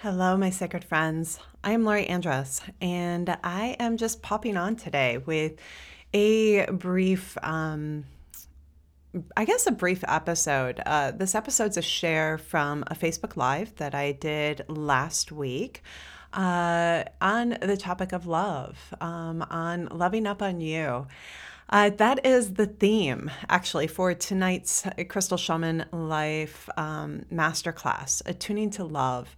Hello, my sacred friends. I am Laurie Andrus, and I am just popping on today with a brief, um, I guess, a brief episode. Uh, this episode's a share from a Facebook Live that I did last week uh, on the topic of love, um, on loving up on you. Uh, that is the theme, actually, for tonight's Crystal Shaman Life um, Masterclass, Attuning to Love.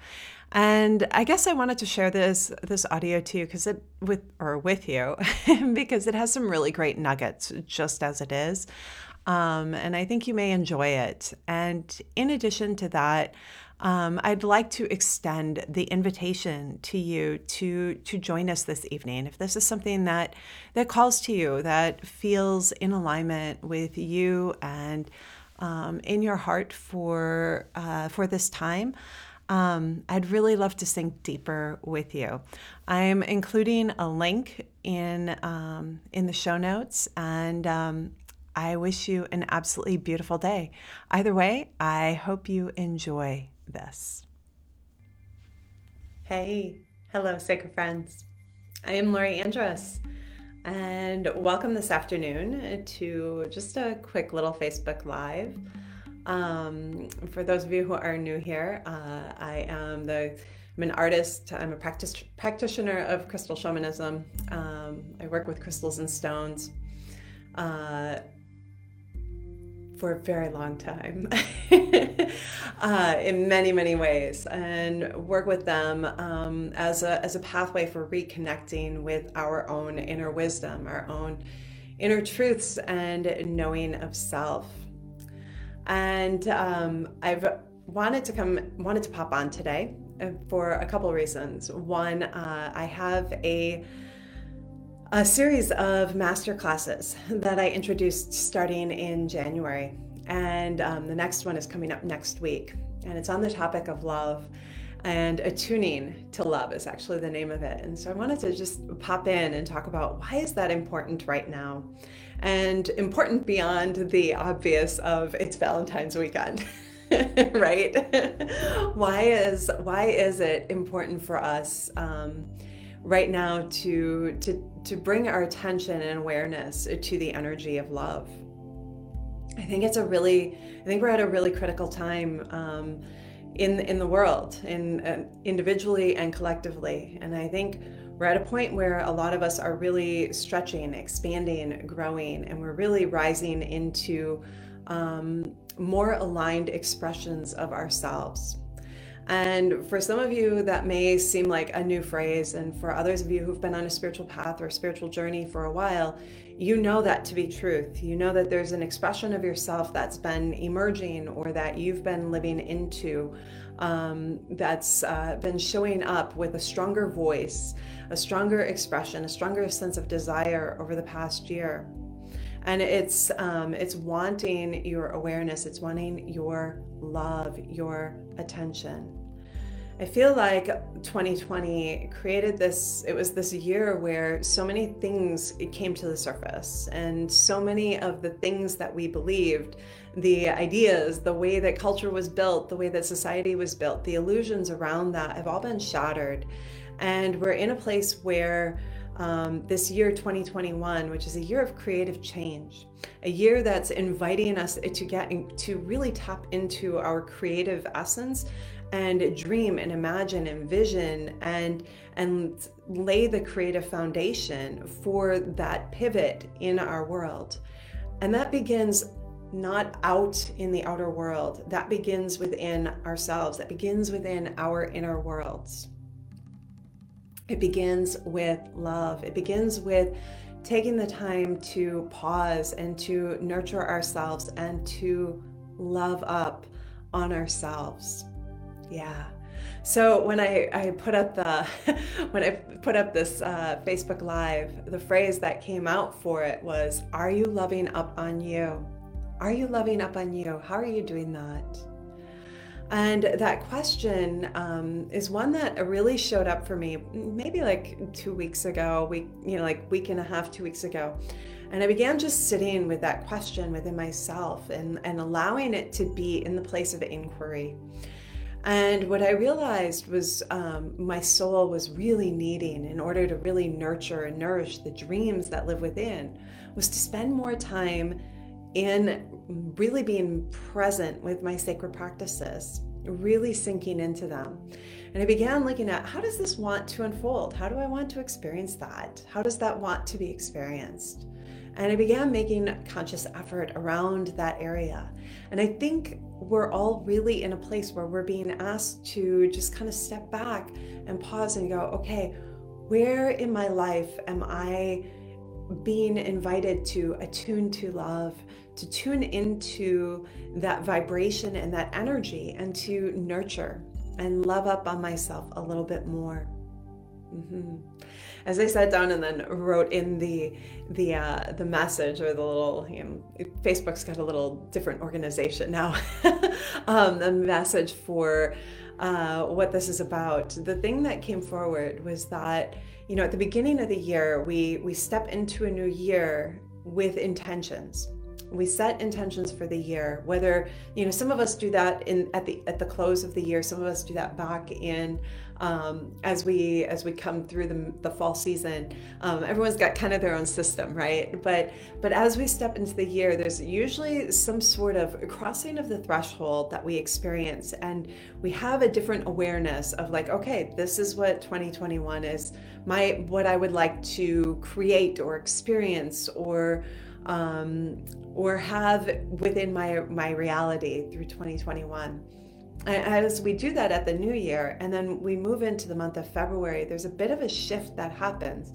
And I guess I wanted to share this this audio too, because it with or with you, because it has some really great nuggets, just as it is. Um, and I think you may enjoy it. And in addition to that, um, I'd like to extend the invitation to you to to join us this evening. If this is something that that calls to you, that feels in alignment with you and um, in your heart for uh, for this time. Um, I'd really love to sink deeper with you. I'm including a link in um, in the show notes, and um, I wish you an absolutely beautiful day. Either way, I hope you enjoy this. Hey, hello, sacred friends. I am Laurie Andrus, and welcome this afternoon to just a quick little Facebook Live. Um, for those of you who are new here, uh, I am the I'm an artist. I'm a practice, practitioner of crystal shamanism. Um, I work with crystals and stones. Uh, for a very long time uh, in many, many ways and work with them um, as, a, as a pathway for reconnecting with our own inner wisdom, our own inner truths, and knowing of self. And um, I've wanted to come, wanted to pop on today uh, for a couple reasons. One, uh, I have a a series of master classes that I introduced starting in January. And um, the next one is coming up next week. And it's on the topic of love. And attuning to love is actually the name of it. And so I wanted to just pop in and talk about why is that important right now? And important beyond the obvious of it's Valentine's weekend. right why is why is it important for us um, right now to to to bring our attention and awareness to the energy of love. I think it's a really I think we're at a really critical time um, in in the world, in uh, individually and collectively, and I think we're at a point where a lot of us are really stretching, expanding, growing, and we're really rising into um, more aligned expressions of ourselves. And for some of you, that may seem like a new phrase. And for others of you who've been on a spiritual path or spiritual journey for a while, you know that to be truth. You know that there's an expression of yourself that's been emerging or that you've been living into um, that's uh, been showing up with a stronger voice, a stronger expression, a stronger sense of desire over the past year. And it's um, it's wanting your awareness, it's wanting your love, your attention. I feel like 2020 created this, it was this year where so many things came to the surface, and so many of the things that we believed, the ideas, the way that culture was built, the way that society was built, the illusions around that have all been shattered. And we're in a place where um, this year 2021, which is a year of creative change, a year that's inviting us to get to really tap into our creative essence and dream and imagine and vision and and lay the creative foundation for that pivot in our world. And that begins not out in the outer world. That begins within ourselves. That begins within our inner worlds. It begins with love. It begins with taking the time to pause and to nurture ourselves and to love up on ourselves. Yeah. So when I, I put up the when I put up this uh, Facebook Live, the phrase that came out for it was, "Are you loving up on you? Are you loving up on you? How are you doing that?" And that question um, is one that really showed up for me maybe like two weeks ago, week you know like week and a half, two weeks ago, and I began just sitting with that question within myself and and allowing it to be in the place of inquiry. And what I realized was um, my soul was really needing in order to really nurture and nourish the dreams that live within was to spend more time in really being present with my sacred practices, really sinking into them. And I began looking at how does this want to unfold? How do I want to experience that? How does that want to be experienced? And I began making conscious effort around that area. And I think we're all really in a place where we're being asked to just kind of step back and pause and go, okay, where in my life am I being invited to attune to love, to tune into that vibration and that energy, and to nurture and love up on myself a little bit more? Mm-hmm as I sat down and then wrote in the the uh, the message or the little you know, Facebook's got a little different organization now, um, the message for uh, what this is about. The thing that came forward was that you know at the beginning of the year we we step into a new year with intentions we set intentions for the year whether you know some of us do that in at the at the close of the year some of us do that back in um, as we as we come through the, the fall season. Um, everyone's got kind of their own system right? But but as we step into the year there's usually some sort of crossing of the threshold that we experience and we have a different awareness of like okay this is what 2021 is. My what i would like to create or experience or um, or have within my my reality through 2021 as we do that at the new year and then we move into the month of february there's a bit of a shift that happens.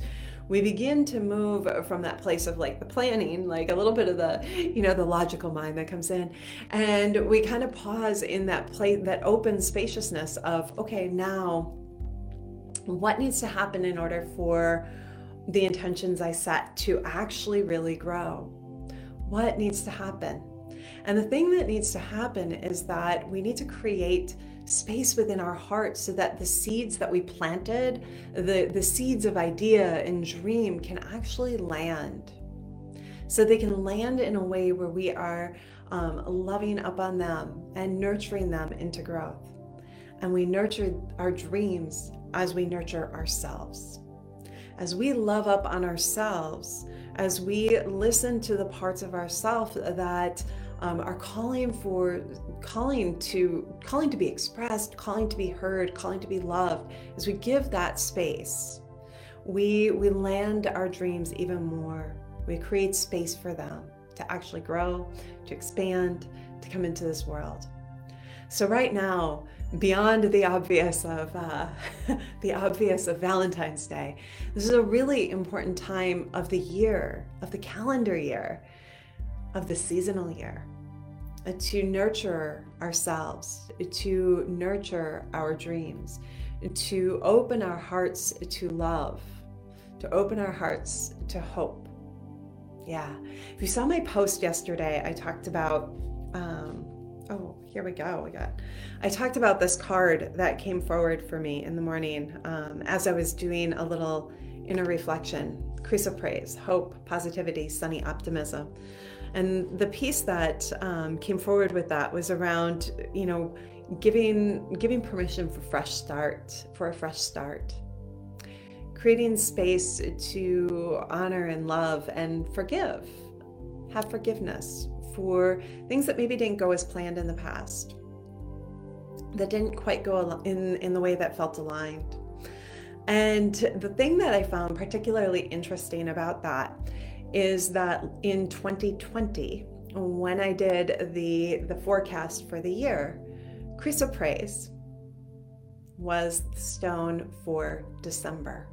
We begin to move from that place of like the planning like a little bit of the you know the logical mind that comes in and we kind of pause in that place that open spaciousness of okay now what needs to happen in order for the intentions i set to actually really grow what needs to happen? And the thing that needs to happen is that we need to create space within our hearts so that the seeds that we planted, the, the seeds of idea and dream, can actually land. So they can land in a way where we are um, loving up on them and nurturing them into growth. And we nurture our dreams as we nurture ourselves. As we love up on ourselves, as we listen to the parts of ourself that um, are calling for calling to calling to be expressed calling to be heard calling to be loved as we give that space we we land our dreams even more. We create space for them to actually grow to expand to come into this world so right now beyond the obvious of uh, the obvious of Valentine's Day. This is a really important time of the year, of the calendar year, of the seasonal year, uh, to nurture ourselves, to nurture our dreams, to open our hearts to love, to open our hearts to hope. Yeah. If you saw my post yesterday, I talked about um, oh, here we go. We got. I talked about this card that came forward for me in the morning um, as I was doing a little inner reflection. Chrysoprase, hope, positivity, sunny optimism. And the piece that um, came forward with that was around, you know, giving giving permission for fresh start, for a fresh start, creating space to honor and love and forgive, have forgiveness for things that maybe didn't go as planned in the past, that didn't quite go in, in the way that felt aligned. And the thing that I found particularly interesting about that is that in 2020, when I did the, the forecast for the year, chrysoprase was the stone for December.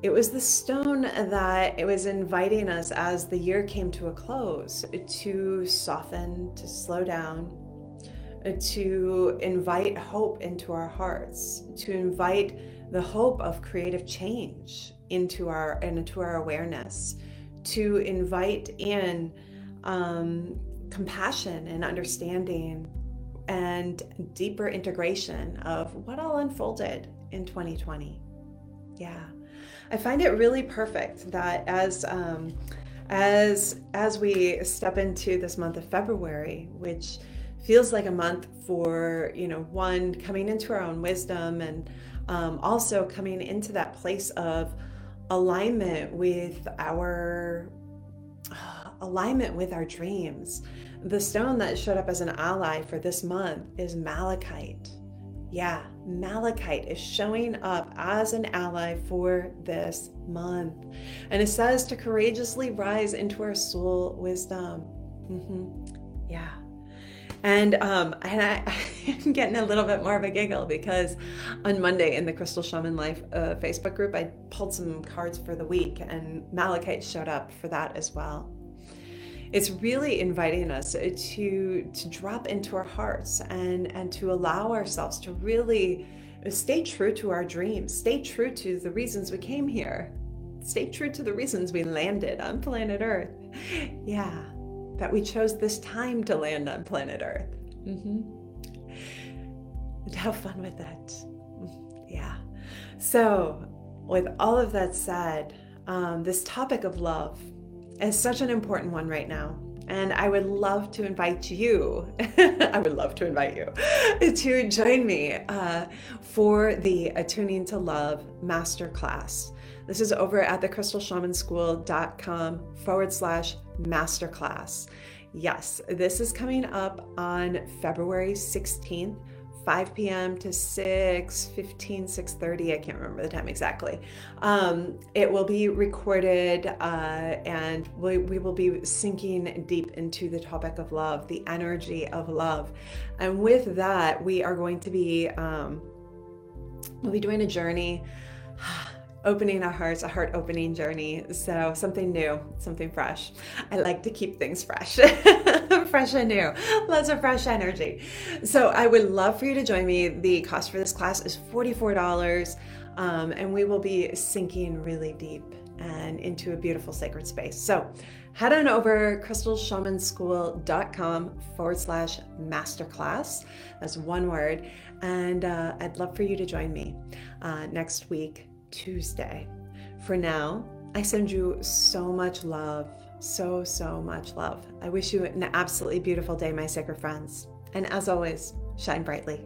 It was the stone that it was inviting us as the year came to a close to soften, to slow down, to invite hope into our hearts, to invite the hope of creative change into our into our awareness, to invite in um, compassion and understanding and deeper integration of what all unfolded in 2020. Yeah. I find it really perfect that as um, as as we step into this month of February, which feels like a month for, you know, one, coming into our own wisdom and um, also coming into that place of alignment with our uh, alignment with our dreams. The stone that showed up as an ally for this month is malachite. Yeah, malachite is showing up as an ally for this month. And it says to courageously rise into our soul wisdom. Mm-hmm. Yeah. And um, and I, I'm getting a little bit more of a giggle because on Monday in the Crystal Shaman Life uh, Facebook group, I pulled some cards for the week, and Malachite showed up for that as well. It's really inviting us to to drop into our hearts and and to allow ourselves to really stay true to our dreams, stay true to the reasons we came here, stay true to the reasons we landed on planet Earth. Yeah that we chose this time to land on planet Earth. Mm-hmm. And have fun with it. Yeah. So, with all of that said, um, this topic of love is such an important one right now. And I would love to invite you, I would love to invite you to join me uh, for the Attuning to Love Masterclass. This is over at thecrystalshamanschool.com forward slash masterclass. Yes, this is coming up on February 16th. 5 p.m. to 6 15 6 30 i can't remember the time exactly um, it will be recorded uh, and we, we will be sinking deep into the topic of love the energy of love and with that we are going to be um, we'll be doing a journey opening our hearts, a heart opening journey. So, something new, something fresh. I like to keep things fresh, fresh and new, lots of fresh energy. So, I would love for you to join me. The cost for this class is $44, um, and we will be sinking really deep and into a beautiful sacred space. So, head on over crystalshamanschool.com forward slash masterclass. That's one word. And uh, I'd love for you to join me uh, next week Tuesday. For now, I send you so much love, so, so much love. I wish you an absolutely beautiful day, my sacred friends. And as always, shine brightly.